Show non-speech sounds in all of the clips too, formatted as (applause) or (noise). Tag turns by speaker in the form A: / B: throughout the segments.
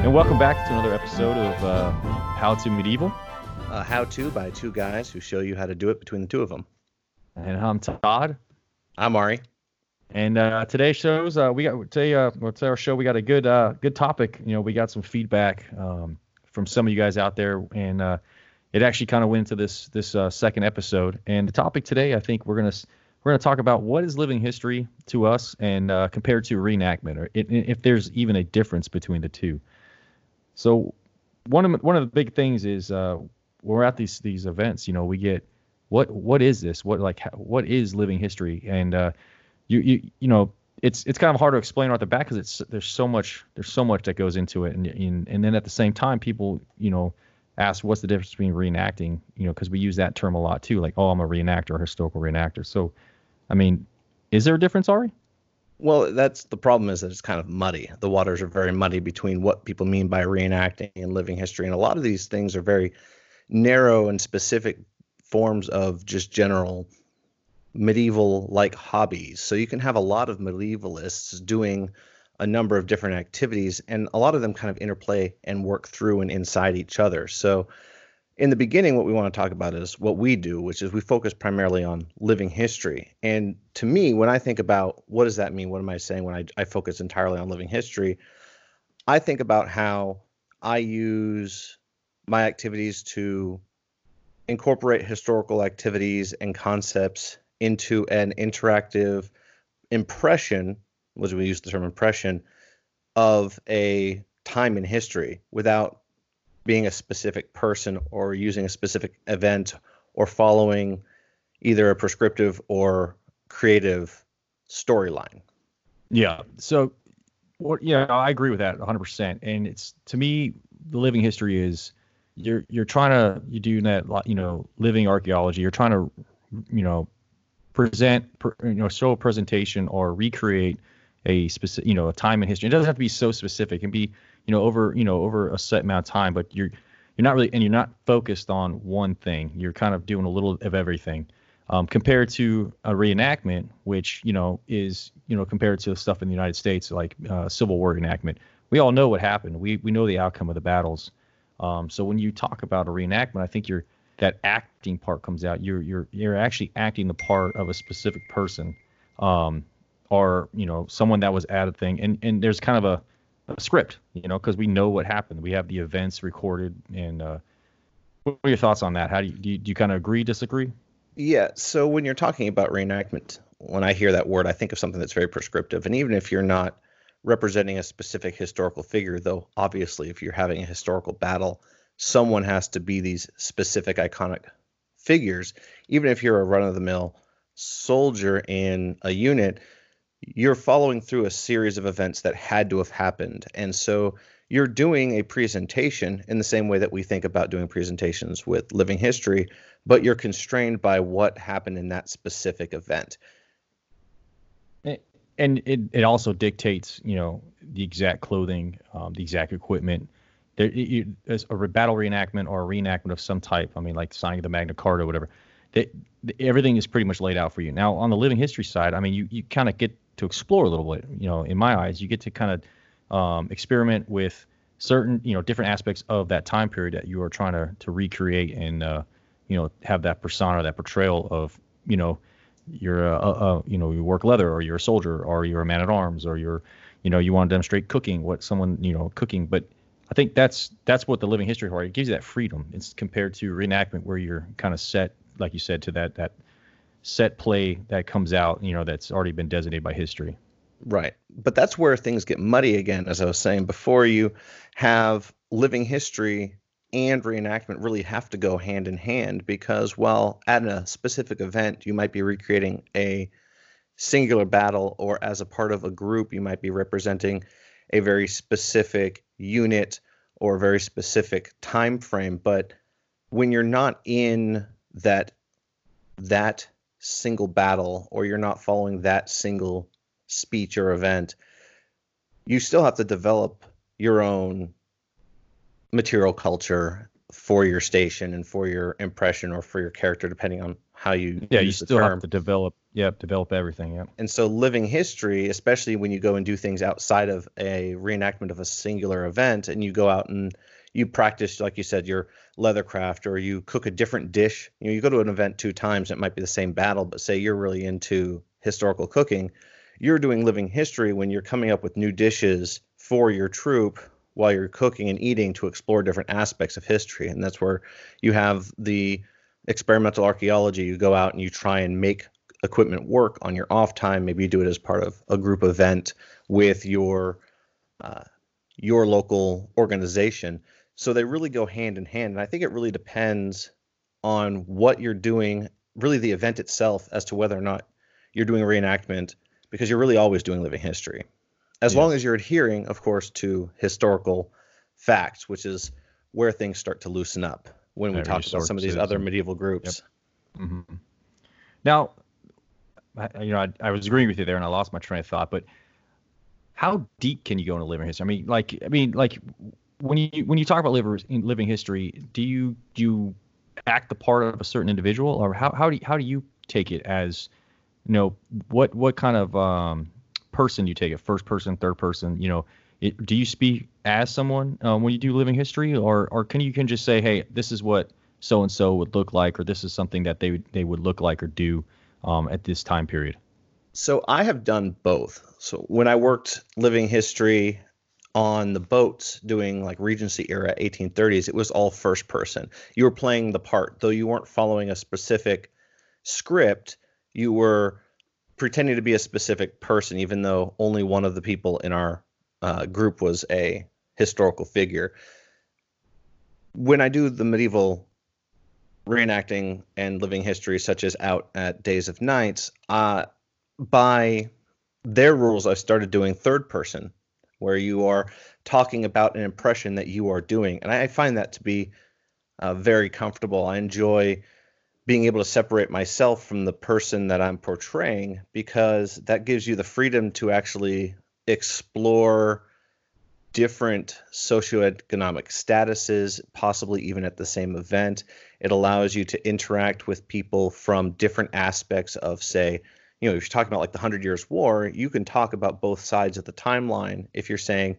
A: And welcome back to another episode of uh, How to Medieval.
B: A how to by two guys who show you how to do it between the two of them.
A: And I'm Todd.
B: I'm Ari.
A: And uh, today's shows, uh, we got today. Uh, what's our show? We got a good, uh, good topic. You know, we got some feedback um, from some of you guys out there, and uh, it actually kind of went into this this uh, second episode. And the topic today, I think we're gonna we're gonna talk about what is living history to us, and uh, compared to reenactment, or it, if there's even a difference between the two. So one of one of the big things is uh, we're at these these events, you know, we get what what is this? What like what is living history? And uh, you you you know it's it's kind of hard to explain off the back because it's there's so much there's so much that goes into it, and and and then at the same time, people you know ask what's the difference between reenacting, you know, because we use that term a lot too, like oh I'm a reenactor, a historical reenactor. So, I mean, is there a difference, Ari?
B: Well, that's the problem is that it's kind of muddy. The waters are very muddy between what people mean by reenacting and living history, and a lot of these things are very narrow and specific forms of just general medieval like hobbies. So you can have a lot of medievalists doing a number of different activities, and a lot of them kind of interplay and work through and inside each other. So, in the beginning, what we want to talk about is what we do, which is we focus primarily on living history. And to me, when I think about what does that mean, what am I saying when I, I focus entirely on living history, I think about how I use my activities to incorporate historical activities and concepts into an interactive impression, as we use the term impression, of a time in history without being a specific person or using a specific event or following either a prescriptive or creative storyline.
A: Yeah. So? Yeah, I agree with that 100%. And it's to me, the living history is you're you're trying to you do that you know living archaeology. You're trying to you know present you know show a presentation or recreate a specific you know a time in history. It doesn't have to be so specific. It can be you know over you know over a set amount of time, but you're you're not really and you're not focused on one thing. You're kind of doing a little of everything. Um, compared to a reenactment, which you know is you know compared to stuff in the United States like uh, Civil War reenactment, we all know what happened. We we know the outcome of the battles. Um, so when you talk about a reenactment, I think you're that acting part comes out. You're you're you're actually acting the part of a specific person, um, or you know someone that was at a thing, and and there's kind of a script, you know, because we know what happened. We have the events recorded. And uh, what are your thoughts on that? How do you, do you, you kind of agree, disagree?
B: Yeah. So when you're talking about reenactment, when I hear that word, I think of something that's very prescriptive. And even if you're not representing a specific historical figure, though obviously if you're having a historical battle, someone has to be these specific iconic figures. Even if you're a run of the mill soldier in a unit, you're following through a series of events that had to have happened. And so you're doing a presentation in the same way that we think about doing presentations with living history, but you're constrained by what happened in that specific event.
A: And it, it also dictates, you know, the exact clothing, um, the exact equipment. There, you, a battle reenactment or a reenactment of some type. I mean, like signing the Magna Carta or whatever. They, everything is pretty much laid out for you. Now, on the living history side, I mean, you, you kind of get to explore a little bit. You know, in my eyes, you get to kind of um, experiment with certain you know different aspects of that time period that you are trying to to recreate and uh, you know have that persona, that portrayal of you know you're a, a, a, you know you work leather or you're a soldier or you're a man at arms or you're you know you want to demonstrate cooking what someone you know cooking but I think that's that's what the living history part it gives you that freedom. It's compared to reenactment where you're kind of set, like you said, to that that set play that comes out, you know, that's already been designated by history.
B: Right. But that's where things get muddy again, as I was saying before. You have living history and reenactment really have to go hand in hand because while at a specific event you might be recreating a singular battle or as a part of a group you might be representing a very specific unit or a very specific time frame but when you're not in that that single battle or you're not following that single speech or event, you still have to develop your own material culture for your station and for your impression or for your character, depending on how you
A: yeah you still term. have to develop Yep. Develop everything. Yep.
B: And so living history, especially when you go and do things outside of a reenactment of a singular event, and you go out and you practice, like you said, your leathercraft, or you cook a different dish. You know, you go to an event two times, it might be the same battle, but say you're really into historical cooking, you're doing living history when you're coming up with new dishes for your troop while you're cooking and eating to explore different aspects of history. And that's where you have the experimental archaeology. You go out and you try and make equipment work on your off time. Maybe you do it as part of a group event with your uh, your local organization. So they really go hand in hand. And I think it really depends on what you're doing, really the event itself, as to whether or not you're doing a reenactment, because you're really always doing living history. As yeah. long as you're adhering, of course, to historical facts, which is where things start to loosen up when we talk about some of these other medieval groups.
A: Yep. Mm-hmm. Now, you know, I, I, was agreeing with you there, and I lost my train of thought. But how deep can you go into living history? I mean, like, I mean, like, when you when you talk about living living history, do you do you act the part of a certain individual, or how how do you, how do you take it as, you know, what what kind of um, person you take it? First person, third person, you know. It, do you speak as someone um, when you do living history, or or can you can just say, hey, this is what so and so would look like, or this is something that they they would look like or do um, at this time period?
B: So I have done both. So when I worked living history on the boats doing like Regency era 1830s, it was all first person. You were playing the part, though you weren't following a specific script. You were pretending to be a specific person, even though only one of the people in our uh, group was a historical figure. When I do the medieval reenacting and living history, such as out at Days of Knights, uh, by their rules, I started doing third person, where you are talking about an impression that you are doing. And I find that to be uh, very comfortable. I enjoy being able to separate myself from the person that I'm portraying because that gives you the freedom to actually explore different socioeconomic statuses, possibly even at the same event. It allows you to interact with people from different aspects of, say, you know, if you're talking about like the Hundred Years' War, you can talk about both sides of the timeline. If you're saying,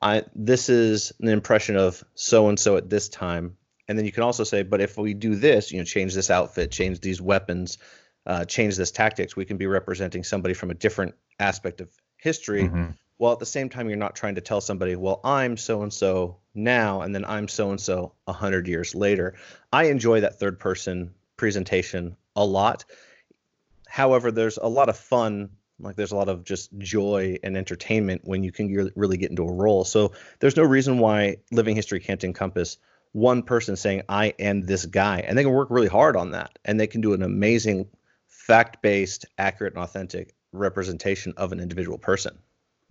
B: I this is an impression of so and so at this time, and then you can also say, but if we do this, you know, change this outfit, change these weapons, uh, change this tactics, we can be representing somebody from a different aspect of history. Mm-hmm while at the same time you're not trying to tell somebody well i'm so and so now and then i'm so and so a 100 years later i enjoy that third person presentation a lot however there's a lot of fun like there's a lot of just joy and entertainment when you can really get into a role so there's no reason why living history can't encompass one person saying i am this guy and they can work really hard on that and they can do an amazing fact-based accurate and authentic representation of an individual person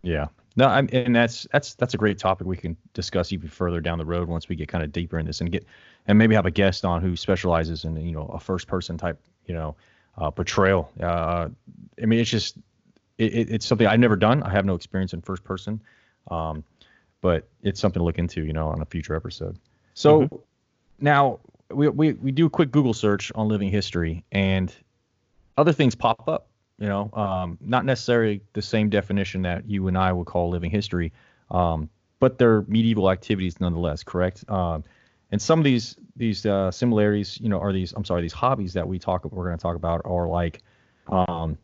A: yeah. No, I'm, and that's that's that's a great topic we can discuss even further down the road once we get kind of deeper in this and get and maybe have a guest on who specializes in you know a first person type you know uh, portrayal. Uh, I mean, it's just it, it's something I've never done. I have no experience in first person, um, but it's something to look into you know on a future episode. So mm-hmm. now we, we we do a quick Google search on living history and other things pop up you know, um, not necessarily the same definition that you and I would call living history, um, but they're medieval activities nonetheless, correct? Um, and some of these these uh, similarities, you know, are these I'm sorry, these hobbies that we talk we're going to talk about are like um,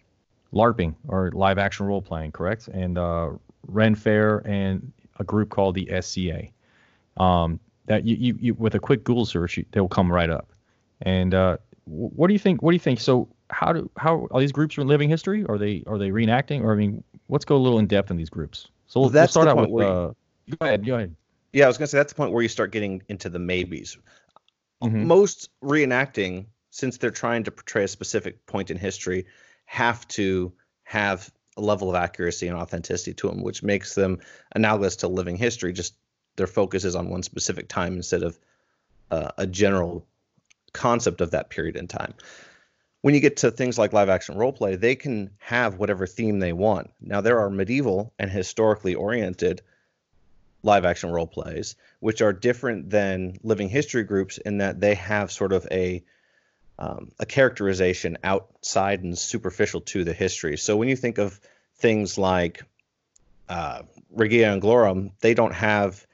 A: LARPing or live action role playing, correct? And uh, Ren Fair and a group called the SCA. Um, that you, you, you with a quick Google search, they will come right up. And uh, what do you think? What do you think? So how do how are these groups living history? Are they are they reenacting? Or I mean, let's go a little in depth in these groups. So well, let's start out with. Uh, go ahead. Go ahead.
B: Yeah, I was gonna say that's the point where you start getting into the maybes. Mm-hmm. Most reenacting, since they're trying to portray a specific point in history, have to have a level of accuracy and authenticity to them, which makes them analogous to living history. Just their focus is on one specific time instead of uh, a general concept of that period in time when you get to things like live action role play, they can have whatever theme they want. Now, there are medieval and historically oriented live action role plays, which are different than living history groups in that they have sort of a um, a characterization outside and superficial to the history. So when you think of things like uh, Regia Anglorum, they don't have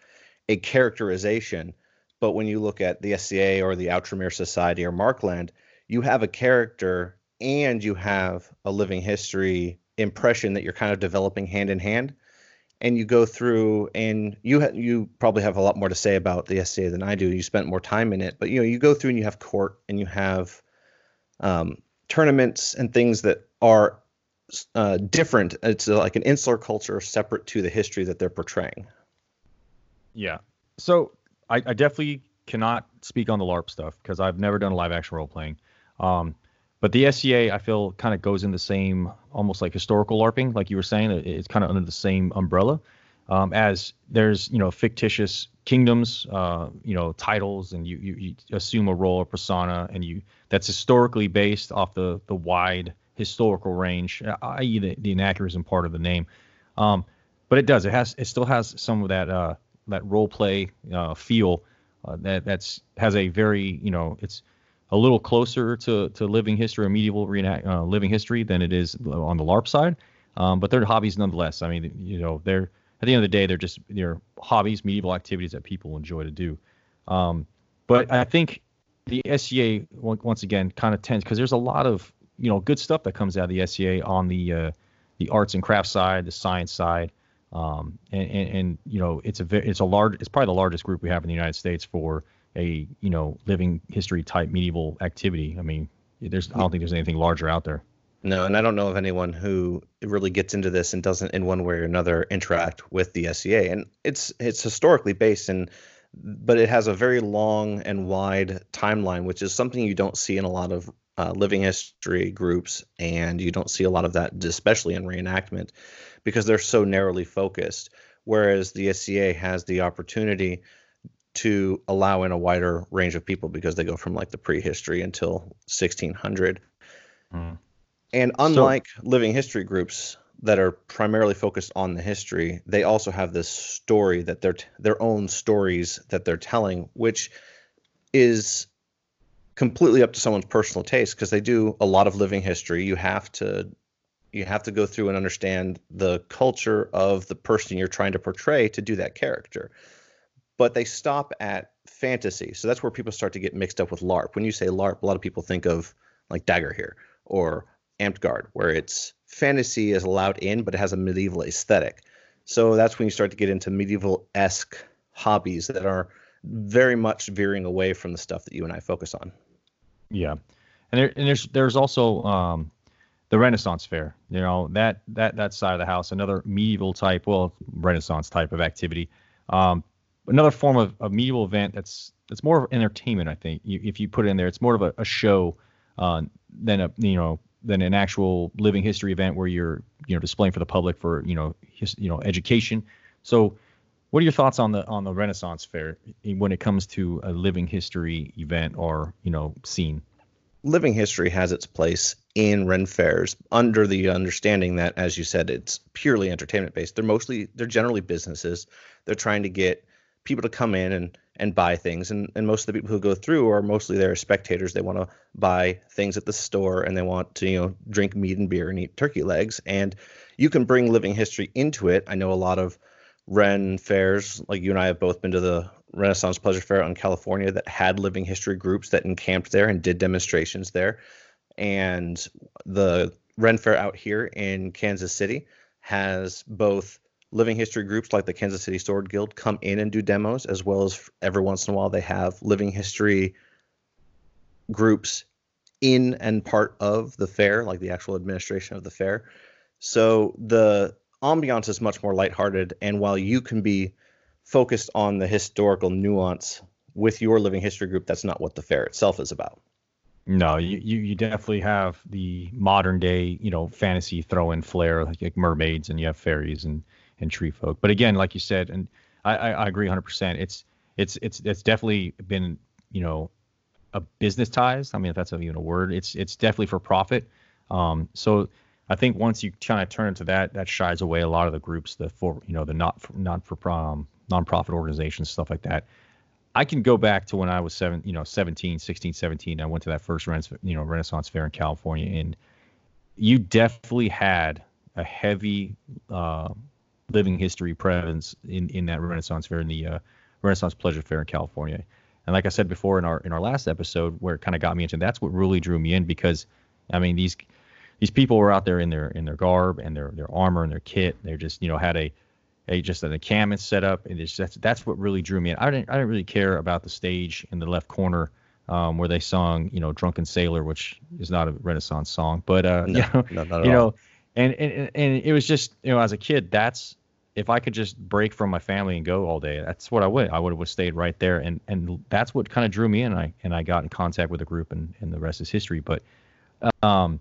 B: a characterization. But when you look at the SCA or the Outremer Society or Markland, you have a character and you have a living history impression that you're kind of developing hand in hand. And you go through, and you ha- you probably have a lot more to say about the SCA than I do. You spent more time in it, but you know you go through and you have court and you have um, tournaments and things that are uh, different. It's like an insular culture separate to the history that they're portraying.
A: Yeah. So I, I definitely cannot speak on the LARP stuff because I've never done live action role playing. Um, but the SCA, I feel, kind of goes in the same, almost like historical LARPing, like you were saying. It's kind of under the same umbrella. Um, as there's, you know, fictitious kingdoms, uh, you know, titles, and you, you, you assume a role or persona, and you that's historically based off the the wide historical range, i.e., the, the anachronism part of the name. Um, but it does. It has. It still has some of that uh, that role play uh, feel uh, that that's has a very you know it's a little closer to, to living history or medieval reenact, uh, living history than it is on the LARP side. Um, but they're hobbies nonetheless. I mean, you know, they're at the end of the day, they're just they're hobbies, medieval activities that people enjoy to do. Um, but I think the SCA once again kind of tends because there's a lot of you know good stuff that comes out of the SCA on the uh, the arts and crafts side, the science side, um, and, and, and you know it's a very, it's a large it's probably the largest group we have in the United States for a you know living history type medieval activity. I mean, there's I don't think there's anything larger out there.
B: No, and I don't know of anyone who really gets into this and doesn't in one way or another interact with the SCA. And it's it's historically based in but it has a very long and wide timeline, which is something you don't see in a lot of uh, living history groups, and you don't see a lot of that, especially in reenactment, because they're so narrowly focused. Whereas the SCA has the opportunity to allow in a wider range of people because they go from like the prehistory until 1600. Mm. And unlike so, living history groups that are primarily focused on the history, they also have this story that they're t- their own stories that they're telling, which is completely up to someone's personal taste because they do a lot of living history. You have to you have to go through and understand the culture of the person you're trying to portray to do that character but they stop at fantasy. So that's where people start to get mixed up with LARP. When you say LARP, a lot of people think of like Dagorhir or Amtgard, where it's fantasy is allowed in, but it has a medieval aesthetic. So that's when you start to get into medieval esque hobbies that are very much veering away from the stuff that you and I focus on.
A: Yeah, and, there, and there's there's also um, the Renaissance Fair. You know that that that side of the house, another medieval type, well, Renaissance type of activity. Um, another form of a medieval event that's that's more of entertainment. I think you, if you put it in there, it's more of a, a show uh, than a you know than an actual living history event where you're you know displaying for the public for you know his, you know education. So, what are your thoughts on the on the Renaissance Fair when it comes to a living history event or you know scene?
B: Living history has its place in Ren fairs under the understanding that, as you said, it's purely entertainment based. They're mostly they're generally businesses. They're trying to get people to come in and and buy things. And, and most of the people who go through are mostly there as spectators. They want to buy things at the store and they want to you know drink meat and beer and eat turkey legs. And you can bring living history into it. I know a lot of ren fairs like you and i have both been to the renaissance pleasure fair in california that had living history groups that encamped there and did demonstrations there. And the ren fair out here in kansas city has both living history groups like the Kansas City Sword Guild come in and do demos, as well as every once in a while they have living history groups in and part of the fair, like the actual administration of the fair. So the ambiance is much more lighthearted, and while you can be focused on the historical nuance with your living history group, that's not what the fair itself is about.
A: No, you, you, definitely have the modern day, you know, fantasy throw in flair like, like mermaids and you have fairies and and tree folk. But again, like you said, and I, I, agree 100%. It's it's it's it's definitely been you know a business ties. I mean, if that's even a word, it's it's definitely for profit. Um, so I think once you kind of turn to that, that shies away a lot of the groups, the for you know the not not for um, nonprofit organizations, stuff like that. I can go back to when I was seven, you know, 17, 16, 17. I went to that first Renaissance, you know, Renaissance fair in California, and you definitely had a heavy uh, living history presence in, in that Renaissance fair in the uh, Renaissance Pleasure Fair in California. And like I said before in our in our last episode, where it kind of got me into that's what really drew me in because, I mean these these people were out there in their in their garb and their their armor and their kit. They're just you know had a a just an encampment set up, and it's, that's that's what really drew me in. I didn't I didn't really care about the stage in the left corner um, where they sung you know Drunken Sailor, which is not a Renaissance song, but uh, (laughs) no, you know, no, you know, and, and and it was just you know as a kid that's if I could just break from my family and go all day, that's what I would. I would have stayed right there, and and that's what kind of drew me in. And I and I got in contact with the group, and and the rest is history. But um,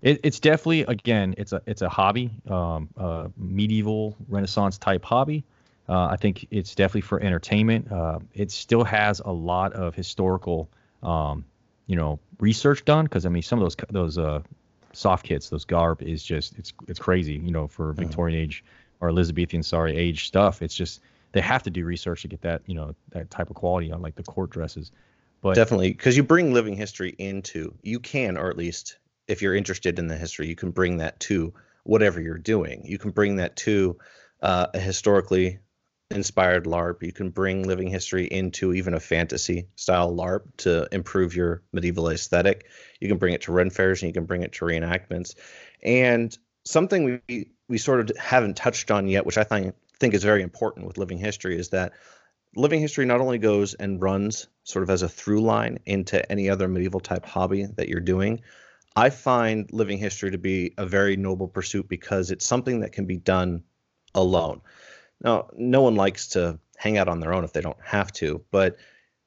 A: it, it's definitely again, it's a it's a hobby, um, uh, medieval Renaissance type hobby. Uh, I think it's definitely for entertainment. Uh, it still has a lot of historical, um, you know, research done because I mean some of those those uh, soft kits, those garb is just it's it's crazy. You know, for. Victorian age or Elizabethan, sorry, age stuff. It's just they have to do research to get that you know that type of quality on like the court dresses.
B: But definitely because you bring living history into you can or at least if you're interested in the history, you can bring that to whatever you're doing. You can bring that to uh, a historically inspired LARP. You can bring living history into even a fantasy style LARP to improve your medieval aesthetic. You can bring it to Ren fairs and you can bring it to reenactments. And something we we sort of haven't touched on yet, which I think think is very important with living history, is that living history not only goes and runs sort of as a through line into any other medieval type hobby that you're doing, I find living history to be a very noble pursuit because it's something that can be done alone. Now, no one likes to hang out on their own if they don't have to, but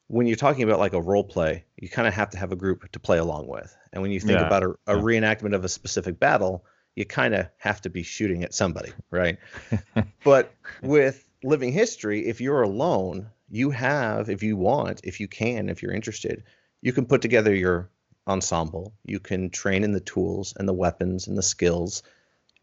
B: when you're talking about like a role play, you kind of have to have a group to play along with. And when you think yeah, about a, a reenactment of a specific battle, you kind of have to be shooting at somebody, right? (laughs) but with living history, if you're alone, you have, if you want, if you can, if you're interested, you can put together your ensemble. You can train in the tools and the weapons and the skills,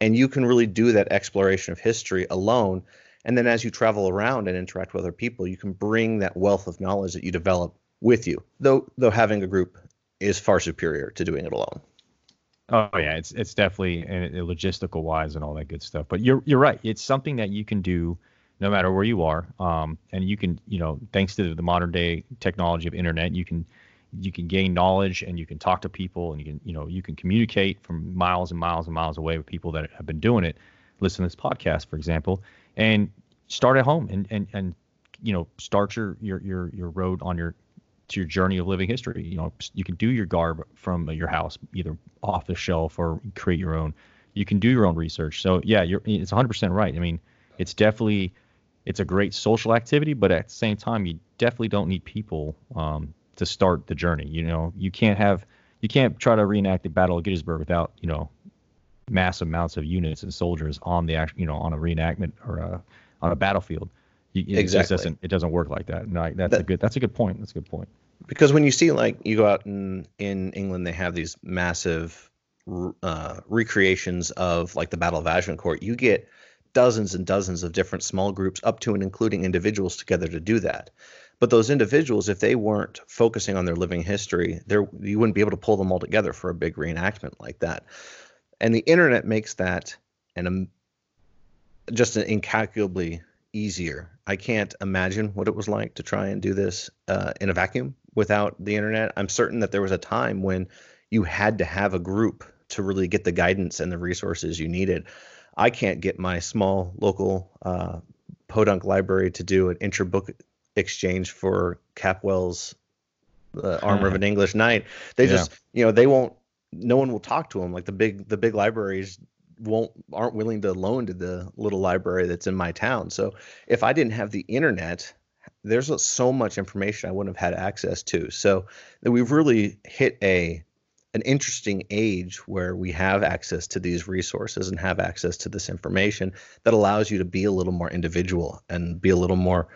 B: and you can really do that exploration of history alone. And then as you travel around and interact with other people, you can bring that wealth of knowledge that you develop with you. Though though having a group is far superior to doing it alone.
A: Oh yeah, it's it's definitely uh, logistical wise and all that good stuff. But you're you're right. It's something that you can do no matter where you are. Um, and you can you know thanks to the modern day technology of internet, you can you can gain knowledge and you can talk to people and you can you know you can communicate from miles and miles and miles away with people that have been doing it listen to this podcast for example and start at home and and and you know start your your your your road on your to your journey of living history you know you can do your garb from your house either off the shelf or create your own you can do your own research so yeah you're it's 100% right i mean it's definitely it's a great social activity but at the same time you definitely don't need people um, to start the journey. You know, you can't have you can't try to reenact the Battle of Gettysburg without you know massive amounts of units and soldiers on the you know on a reenactment or a, on a battlefield. You, it exactly. doesn't it doesn't work like that. No, that's that, a good that's a good point. That's a good point.
B: Because when you see like you go out in in England, they have these massive uh, recreations of like the Battle of Agincourt. You get dozens and dozens of different small groups, up to and including individuals together to do that. But those individuals, if they weren't focusing on their living history, there you wouldn't be able to pull them all together for a big reenactment like that. And the internet makes that and um, just an incalculably easier. I can't imagine what it was like to try and do this uh, in a vacuum without the internet. I'm certain that there was a time when you had to have a group to really get the guidance and the resources you needed. I can't get my small local uh, podunk library to do an intra-book exchange for Capwell's uh, Armor of an English Knight. They just, you know, they won't. No one will talk to them. Like the big, the big libraries won't aren't willing to loan to the little library that's in my town. So if I didn't have the internet, there's so much information I wouldn't have had access to. So we've really hit a an interesting age where we have access to these resources and have access to this information that allows you to be a little more individual and be a little more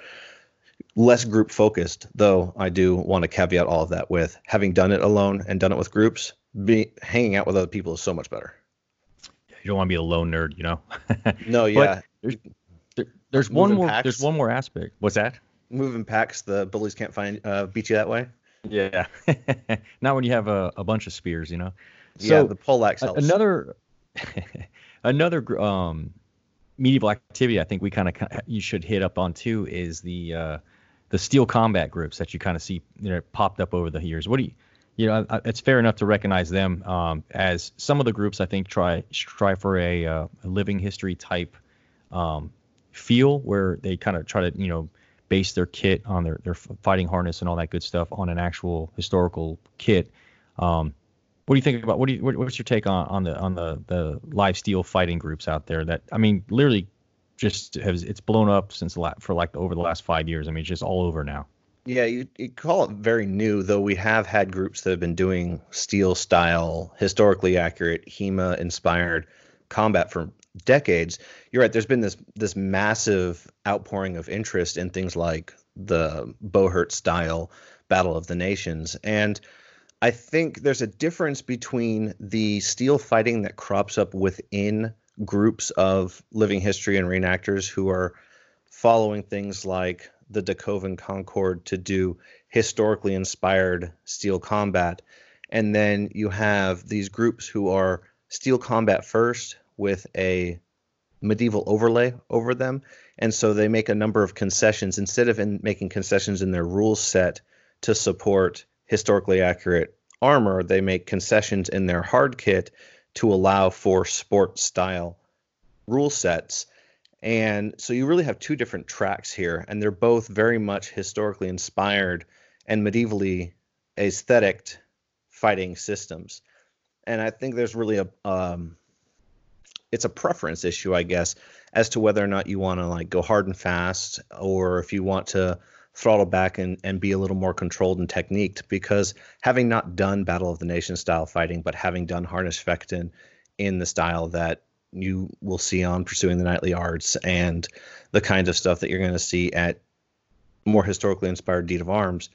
B: less group focused, though I do want to caveat all of that with having done it alone and done it with groups, be hanging out with other people is so much better.
A: You don't want to be a lone nerd, you know. (laughs)
B: no, yeah.
A: there's, there, there's one more. Packs. There's one more aspect. What's that?
B: moving packs, the bullies can't find uh, beat you that way.
A: Yeah, (laughs) not when you have a, a bunch of spears, you know.
B: So yeah, the poleaxe helps.
A: Another (laughs) another um, medieval activity I think we kind of you should hit up on too is the uh, the steel combat groups that you kind of see you know popped up over the years. What do you you know it's fair enough to recognize them um, as some of the groups I think try try for a, uh, a living history type um, feel where they kind of try to you know base their kit on their their fighting harness and all that good stuff on an actual historical kit. Um, what do you think about what do you what, what's your take on on the on the the live steel fighting groups out there that I mean literally just has it's blown up since la- for like over the last five years. I mean it's just all over now.
B: Yeah, you, you call it very new, though we have had groups that have been doing steel style, historically accurate, HEMA inspired combat for decades. You're right. There's been this this massive outpouring of interest in things like the Buhurt style Battle of the Nations, and I think there's a difference between the steel fighting that crops up within groups of living history and reenactors who are following things like the Dekoven Concord to do historically inspired steel combat. And then you have these groups who are steel combat first with a medieval overlay over them. And so they make a number of concessions instead of in making concessions in their rules set to support historically accurate armor, they make concessions in their hard kit to allow for sport style rule sets. And so you really have two different tracks here, and they're both very much historically inspired and medievally aesthetic fighting systems. And I think there's really a um, it's a preference issue, I guess, as to whether or not you want to like go hard and fast, or if you want to throttle back and, and be a little more controlled and techniqued because having not done Battle of the Nation style fighting, but having done Harnischfechten in the style that you will see on Pursuing the Knightly Arts and the kind of stuff that you're going to see at more historically inspired Deed of Arms,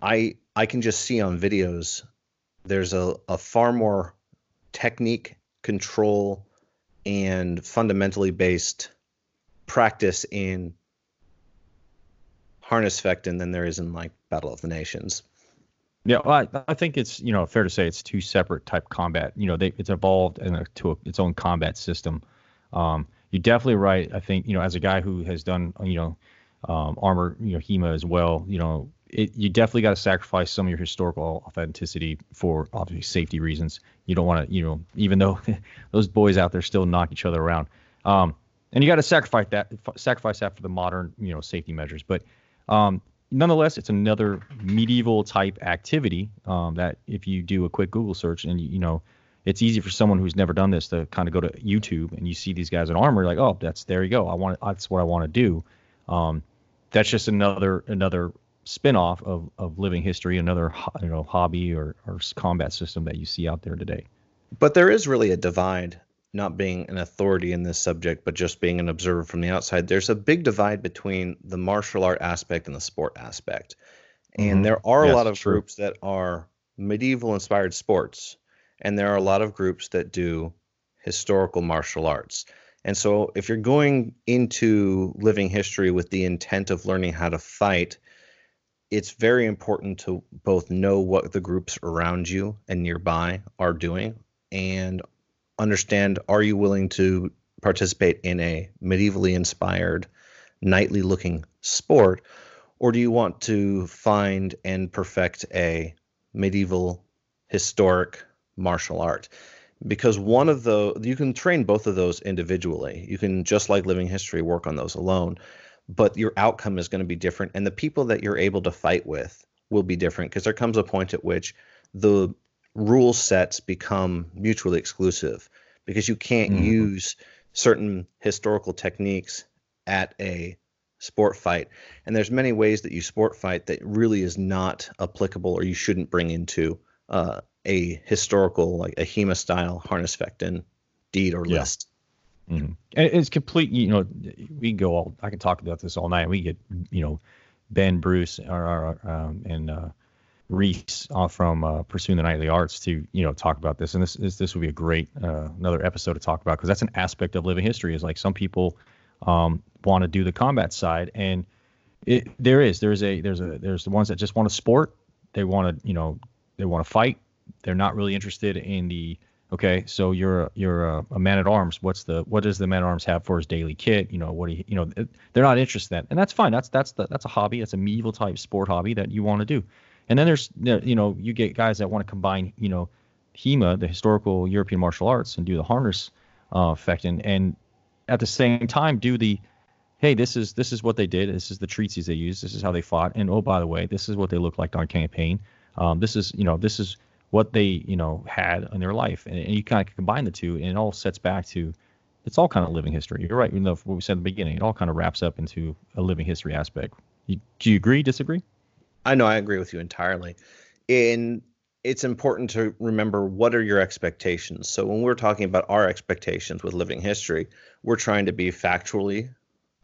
B: I I can just see on videos there's a, a far more technique, control, and fundamentally based practice in Harnischfechten than there is in like Battle of the Nations.
A: Yeah, well, I, I think it's you know fair to say it's two separate type combat. You know, they it's evolved into its own combat system. Um, you're definitely right. I think you know as a guy who has done you know um, armor you know HEMA as well. You know, it, you definitely got to sacrifice some of your historical authenticity for obviously safety reasons. You don't want to you know even though (laughs) those boys out there still knock each other around. Um, and you got to sacrifice that sacrifice that for the modern you know safety measures. But um, nonetheless, it's another medieval type activity um, that if you do a quick Google search and you, know, it's easy for someone who's never done this to kind of go to YouTube and you see these guys in armor, like, oh, that's there you go. I want that's what I want to do. Um, that's just another another spin-off of, of living history, another you know hobby or, or combat system that you see out there today.
B: But there is really a divide not being an authority in this subject, but just being an observer from the outside, there's a big divide between the martial art aspect and the sport aspect. And mm-hmm. there are yes, a lot of true. groups that are medieval inspired sports, and there are a lot of groups that do historical martial arts. And so, if you're going into living history with the intent of learning how to fight, it's very important to both know what the groups around you and nearby are doing and understand are you willing to participate in a medievally inspired, knightly looking sport, or do you want to find and perfect a medieval historic martial art? Because one of the you can train both of those individually. You can just like living history work on those alone, but your outcome is going to be different and the people that you're able to fight with will be different because there comes a point at which the rule sets become mutually exclusive because you can't mm-hmm. use certain historical techniques at a sport fight and there's many ways that you sport fight that really is not applicable or you shouldn't bring into uh, a historical like a HEMA style Harnischfechten deed or yeah. list
A: mm-hmm. it's complete you know we can go all i can talk about this all night we get you know ben bruce or, or um, and uh, Reese uh, from uh, Pursuing the Knightly Arts to you know talk about this, and this is this would be a great uh, another episode to talk about because that's an aspect of living history. Is like some people um, want to do the combat side, and It, there is. There's a there's a there's the ones that just want to sport. They want to you know they want to fight. They're not really interested in the okay. So you're a, you're a, a man at arms. What's the what does the man at arms have for his daily kit? You know what do you you know they're not interested in that, and that's fine. That's that's the, that's a hobby. That's a medieval type sport hobby that you want to do. And then there's you know you get guys that want to combine you know HEMA, the historical European martial arts, and do the harness uh, effect, and and at the same time do the hey, this is this is what they did. This is the treaties they used. This is how they fought. And oh, by the way, this is what they looked like on campaign. Um, this is you know this is what they you know had in their life, and, and you kind of combine the two, and it all sets back to it's all kind of living history. You're right. You know what we said in the beginning, it all kind of wraps up into a living history aspect. You, do you agree? Disagree?
B: I know I agree with you entirely. In it's important to remember what are your expectations. So when we're talking about our expectations with living history, we're trying to be factually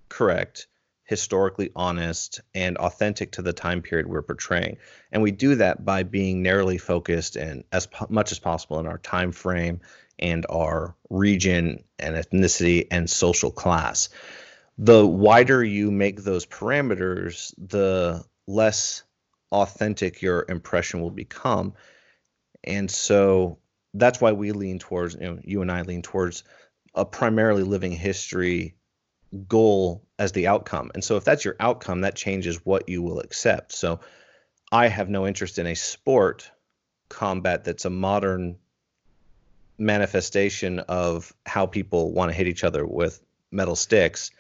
B: correct, historically honest, and authentic to the time period we're portraying. And we do that by being narrowly focused and as po- much as possible in our time frame and our region and ethnicity and social class. The wider you make those parameters, the less authentic your impression will become. And so that's why we lean towards, you know, you and I lean towards a primarily living history goal as the outcome. And so if that's your outcome, that changes what you will accept. So I have no interest in a sport combat that's a modern manifestation of how people want to hit each other with metal sticks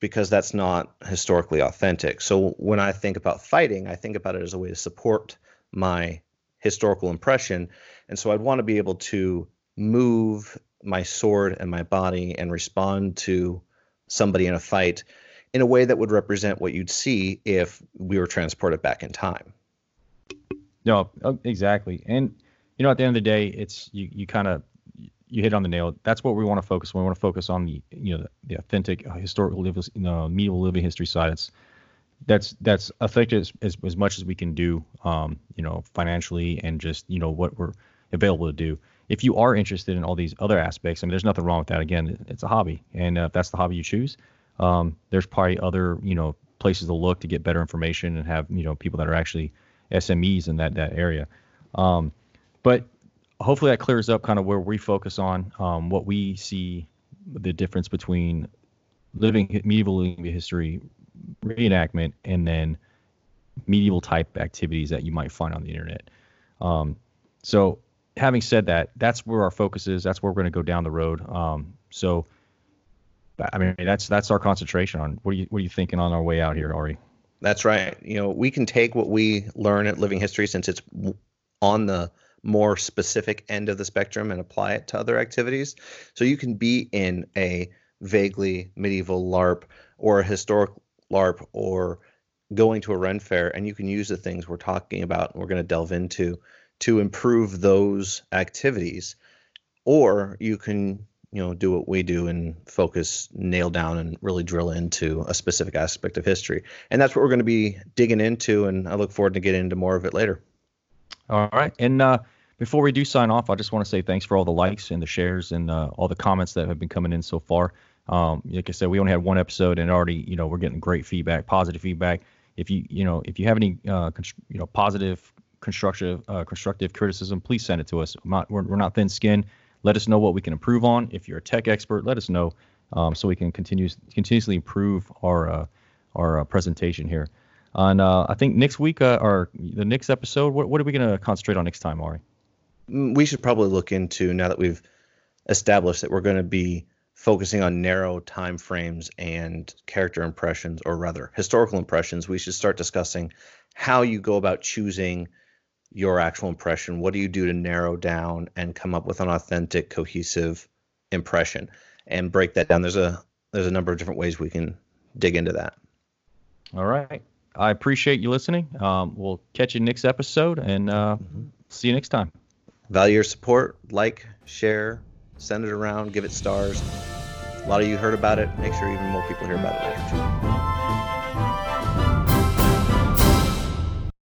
B: because that's not historically authentic. So when I think about fighting, I think about it as a way to support my historical impression. And so I'd want to be able to move my sword and my body and respond to somebody in a fight in a way that would represent what you'd see if we were transported back in time.
A: No, oh, exactly. And you know, at the end of the day, it's you you kind of you hit on the nail. That's what we want to focus on. We want to focus on the you know the, the authentic uh, historical you know, medieval living history side. It's that's that's affected as, as, as much as we can do, um, you know, financially and just you know what we're available to do. If you are interested in all these other aspects, I mean, there's nothing wrong with that. Again, it's a hobby, and uh, if that's the hobby you choose, um, there's probably other you know places to look to get better information and have you know people that are actually SMEs in that that area. Um, but hopefully that clears up kind of where we focus on um, what we see the difference between living medieval history reenactment and then medieval type activities that you might find on the internet. Um, so having said that, that's where our focus is. That's where we're going to go down the road. Um, so, I mean, that's that's our concentration on. What are you what are you thinking on our way out here, Ari?
B: That's right. You know, we can take what we learn at Living History since it's on the more specific end of the spectrum and apply it to other activities. So you can be in a vaguely medieval LARP or a historic LARP or going to a Ren fair, and you can use the things we're talking about and we're going to delve into to improve those activities. Or you can you know do what we do and focus nail down and really drill into a specific aspect of history and that's what we're going to be digging into and i look forward to getting into more of it later
A: all right. And uh, before we do sign off, I just want to say thanks for all the likes and the shares and uh, all the comments that have been coming in so far. Um, like I said, we only had one episode and already, you know, we're getting great feedback, positive feedback. If you, you know, if you have any, uh, const- you know, positive, constructive, uh, constructive criticism, please send it to us. Not, we're, we're not thin skinned. Let us know what we can improve on. If you're a tech expert, let us know um, so we can continue continuously improve our uh, our uh, presentation here on uh, I think next week uh, or the next episode. What, what are we going to concentrate on next time, Ari?
B: Mm, we should probably look into now that we've established that we're going to be focusing on narrow time frames and character impressions, or rather historical impressions. We should start discussing how you go about choosing your actual impression. What do you do to narrow down and come up with an authentic, cohesive impression, and break that down? There's a there's a number of different ways we can dig into that.
A: All right. I appreciate you listening. Um, we'll catch you next episode and uh, mm-hmm. see you next time.
B: Value your support. Like, share, send it around, give it stars. A lot of you heard about it. Make sure even more people hear about it later, too.